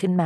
ขึ้นไหม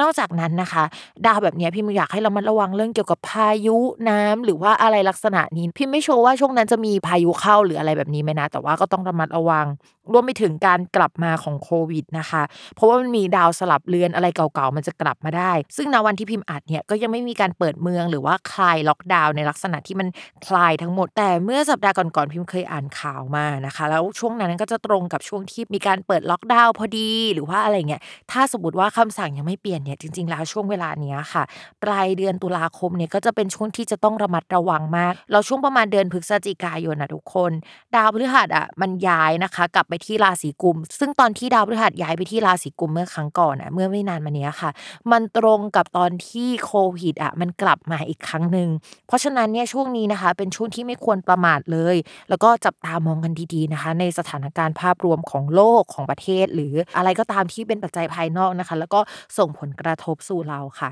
นอกจากนั้นนะคะ ดาวแบบนี้พี่มอยากให้เรามาระวังเรื่องเกี่ยวกับพายุน้ำหรือว่าอะไรลักษณะนี้ พี่ไม่ชัวร์ว่าช่วงนั้นจะมีพายุเข้าหรืออะไรแบบนี้ไหมนะ แต่ว่าก็ต้องระมัดระวัง รวมไปถึงการกลับมาของโควิดนะคะ เพราะว่ามันมีดาวสลับเรือนอะไรเก่าๆ มันจะกลับมาได้ ซึ่งในวันที่พิมพ์อัดเนี่ยก็ยังไม่มีการเปิดเมืองหรือว่าคลายล็อกดาวน์ในลักษณะที่มันคลายทั้งหมด แต่เมื่อสัปดาห์ก่อนๆพิมพ์เคยอ่านข่าวมานะคะ แล้วช่วงนั้นก็จะตรงกับช่วงที่มีการเปิดล็อกดาวน์พอดีหรือว่าอะไรเงี้ยถ้าสมมติว่าคำสั่งยังไม่เปลี่ยนเนี่ยจริงๆแล้วช่วงเวลาเนี้ยค่ะ ปลายเดือนตุลาคมเนี่ยก็จะเป็นช่วงที่จะต้องระมัดระวังมาก เราช่วงประมาณเดือนพฤศจิกายนนะทุกคน ดาวพฤหัสอะมันย้ายนะคะ กลับไปที่ราศีกุม ซึ่งตอนที่ดาวพฤหัสย้ายไปที่ราศีกุมเมื่อครั้งก่อนอะเมื่อไม่นานมานี้ค่ะ มันตรงกับตอนที่โควิดอะมันกลับมาอีกครั้งหนึ่งเพราะฉะนั้นเนี่ยช่วงนี้นะคะ เป็นช่วงที่ไม่ควรประมาทเลย แล้วก็จับตามองกันดีๆนะคะ ในสถานการณ์ภาพรวมของโลกของประเทศ หรืออะไรก็ตามที่เป็นปัจจัยภายนอกนะคะแล้วก็ส่งผลกระทบสู่เราค่ะ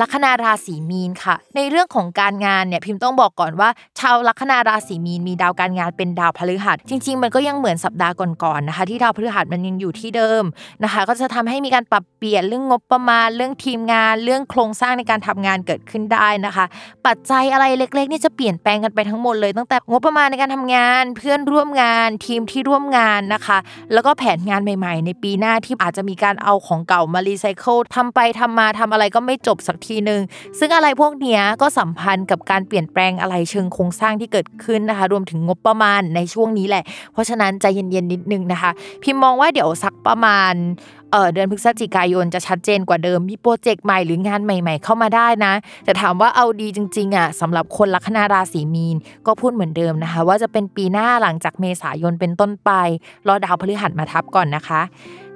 ลัคนาราศีมีนค่ะ ในเรื่องของการงานเนี่ยพิมพ์ต้องบอกก่อนว่า ชาวลัคนาราศีมีนมีดาวการงานเป็นดาวพฤหัส จริง ๆ มันก็ยังเหมือนสัปดาห์ก่อนๆนะคะ ที่ดาวพฤหัสมันยังอยู่ที่เดิมนะคะ ก็จะทำให้มีการปรับเปลี่ยนเรื่องงบประมาณ เรื่องทีมงาน เรื่องโครงสร้างในการทำงานเกิดขึ้นได้นะคะ ปัจจัยอะไรเล็ก ๆ นี่จะเปลี่ยนแปลงกันไปทั้งหมดเลย ตั้งแต่งบประมาณในการทำงาน เพื่อนร่วมงาน ทีมที่ร่วมงานนะคะ แล้วก็แผนงานใหม่ ๆ ในปีหน้าที่อาจจะมีการเอาของเก่ามารีไซเคิลทำไปทำมาทำอะไรก็ไม่จบสักทีนึงซึ่งอะไรพวกนี้ก็สัมพันธ์กับการเปลี่ยนแปลงอะไรเชิงโครงสร้างที่เกิดขึ้นนะคะ รวมถึงงบประมาณในช่วงนี้แหละ เพราะฉะนั้นใจเย็นๆนิดนึงนะคะ พิมมองว่าเดี๋ยวสักประมาณเเดือนพฤศจิกายนจะชัดเจนกว่าเดิมมีโปรเจกต์ใหม่หรืองานใหม่ ๆ เข้ามาได้นะ แต่ถามว่าเอาดีจริงๆอะสำหรับคนลัคนาราศีมีน ก็พูดเหมือนเดิมนะคะ ว่าจะเป็นปีหน้าหลังจากเมษายนเป็นต้นไป รอดาวพฤหัสมาทับก่อนนะคะ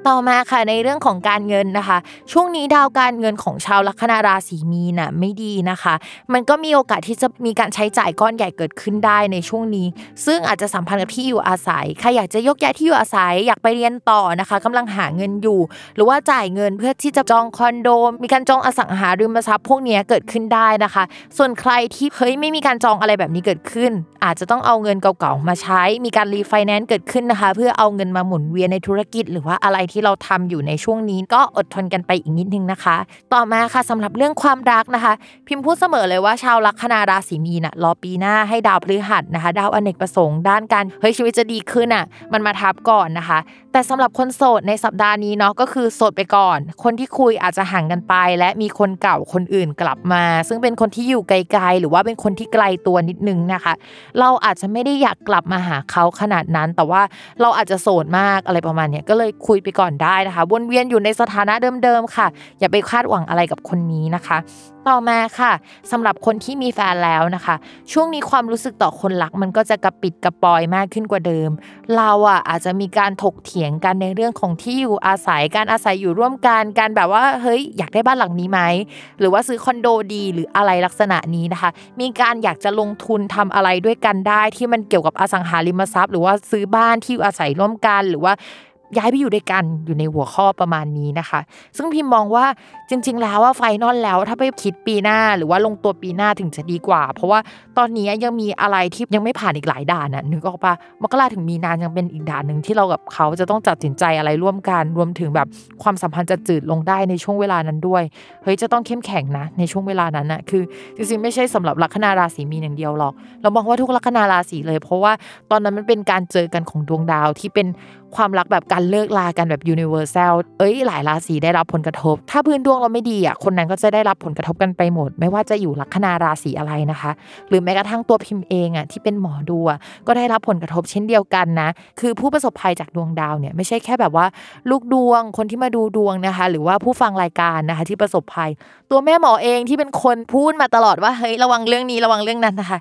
ต่อมาค่ะในเรื่องของการเงินนะคะ ช่วงนี้ดาวการเงินของชาวลัคนาราศีมีนน่ะไม่ดีนะคะ มันก็มีโอกาสที่จะมีการใช้จ่ายก้อนใหญ่เกิดขึ้นได้ในช่วงนี้ ซึ่งอาจจะสัมพันธ์กับที่อยู่อาศัยใครอยากจะยกย้ายที่อยู่อาศัยอยากไปเรียนต่อนะคะกำลังหาเงินอยู่ หรือว่าจ่ายเงินเพื่อที่จะจองคอนโด มีการจองอสังหาริมทรัพย์พวกนี้เกิดขึ้นได้นะคะ ส่วนใครที่เฮ้ยไม่มีการจองอะไรแบบนี้เกิดขึ้น อาจจะต้องเอาเงินเก่าๆมาใช้ มีการรีไฟแนนซ์เกิดขึ้นนะคะ เพื่อเอาเงินมาหมุนเวียนในธุรกิจหรือว่าอะไรที่ที่เราทำอยู่ในช่วงนี้ก็อดทนกันไปอีกนิดนึงนะคะ ต่อมาค่ะสำหรับเรื่องความรักนะคะ พิมพ์พูดเสมอเลยว่าชาวลัคนาราศีมีนอะรอปีหน้าให้ดาวพฤหัสนะคะดาวอเนกประสงค์ด้านการเฮ้ยชีวิตจะดีขึ้นอะมันมาทับก่อนนะคะ แต่สำหรับคนโสดในสัปดาห์นี้เนาะก็คือโสดไปก่อน คนที่คุยอาจจะห่างกันไป และมีคนเก่าคนอื่นกลับมา ซึ่งเป็นคนที่อยู่ไกลๆ หรือว่าเป็นคนที่ไกลตัวนิดนึงนะคะ เราอาจจะไม่ได้อยากกลับมาหาเขาขนาดนั้น แต่ว่าเราอาจจะโสดมากอะไรประมาณเนี้ยก็เลยคุยไปก่อนได้นะคะ วนเวียนอยู่ในสถานะเดิมๆค่ะ อย่าไปคาดหวังอะไรกับคนนี้นะคะ ต่อมาค่ะสำหรับคนที่มีแฟนแล้วนะคะ ช่วงนี้ความรู้สึกต่อคนรักมันก็จะกระปิดกระปอยมากขึ้นกว่าเดิม เราอะอาจจะมีการถกเถียงกันในเรื่องของที่อยู่อาศัยการอาศัยอยู่ร่วมกันการแบบว่าเฮ้ยอยากได้บ้านหลังนี้ไหมหรือว่าซื้อคอนโดดีหรืออะไรลักษณะนี้นะคะ มีการอยากจะลงทุนทำอะไรด้วยกันได้ที่มันเกี่ยวกับอสังหาริมทรัพย์ หรือว่าซื้อบ้านที่อยู่อาศัยร่วมกันหรือว่า ย้ายไปอยู่ด้วยกันอยู่ในหัวข้อประมาณนี้นะคะ ซึ่งพิมมองว่าจริง ๆ แล้วว่าไฟนอลแล้วถ้าไปคิดปีหน้าหรือว่าลงตัวปีหน้าถึงจะดีกว่า เพราะว่าตอนนี้ยังมีอะไรที่ยังไม่ผ่านอีกหลายด่านน่ะนึกออกปะมกราถึงมีนานยังเป็นอีกด่านหนึ่งที่เรากับเขาจะต้องตัดสินใจอะไรร่วมกันรวมถึงแบบความสัมพันธ์จะจืดลงได้ในช่วงเวลานั้นด้วยเฮ้ยจะต้องเข้มแข็งนะ ในช่วงเวลานั้นน่ะคือจริงๆไม่ใช่สำหรับลัคนาราศีมีอย่างเดียวหรอก เรามองว่าทุกลัคนาราศีเลย เพราะว่าตอนนั้นมันเป็นการเจอกันของดวงดาวที่เป็นความรักแบบการเลิกลากันแบบยูนิเวอร์แซลเอ้ยหลายราศีได้รับผลกระทบ ถ้าพื้นดวงเราไม่ดีอะคนนั้นก็จะได้รับผลกระทบกันไปหมด ไม่ว่าจะอยู่ลัคนาราศีอะไรนะคะ หรือแม้กระทั่งตัวพิมพ์เองอะที่เป็นหมอดูก็ได้รับผลกระทบเช่นเดียวกันนะ คือผู้ประสบภัยจากดวงดาวเนี่ยไม่ใช่แค่แบบว่า ลูกดวงคนที่มาดูดวงนะคะ หรือว่าผู้ฟังรายการนะคะ ที่ประสบภัย ตัวแม่หมอเองที่เป็นคนพูดมาตลอดว่าเฮ้ยระวังเรื่องนี้ระวังเรื่องนั้นนะคะ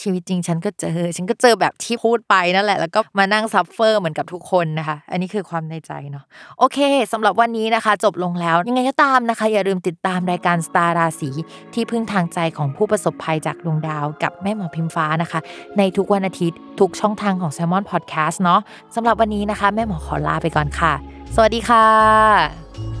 ชีวิตจริงฉันก็เจอฉันก็เจอแบบที่พูดไปนั่นแหละแล้วก็มานั่ง suffer เหมือนกับทุกคนนะคะ อันนี้คือความในใจเนาะโอเคสำหรับวันนี้นะคะ จบลงแล้ว ยังไงก็ตามนะคะ อย่าลืมติดตามรายการสตาร์ราศีที่พึ่งทางใจของผู้ประสบภัยจากดวงดาว กับแม่หมอพิมฟ้านะคะ ในทุกวันอาทิตย์ ทุกช่องทางของ Salmon Podcast เนาะสำหรับวันนี้นะคะ แม่หมอขอลาไปก่อนค่ะ สวัสดีค่ะ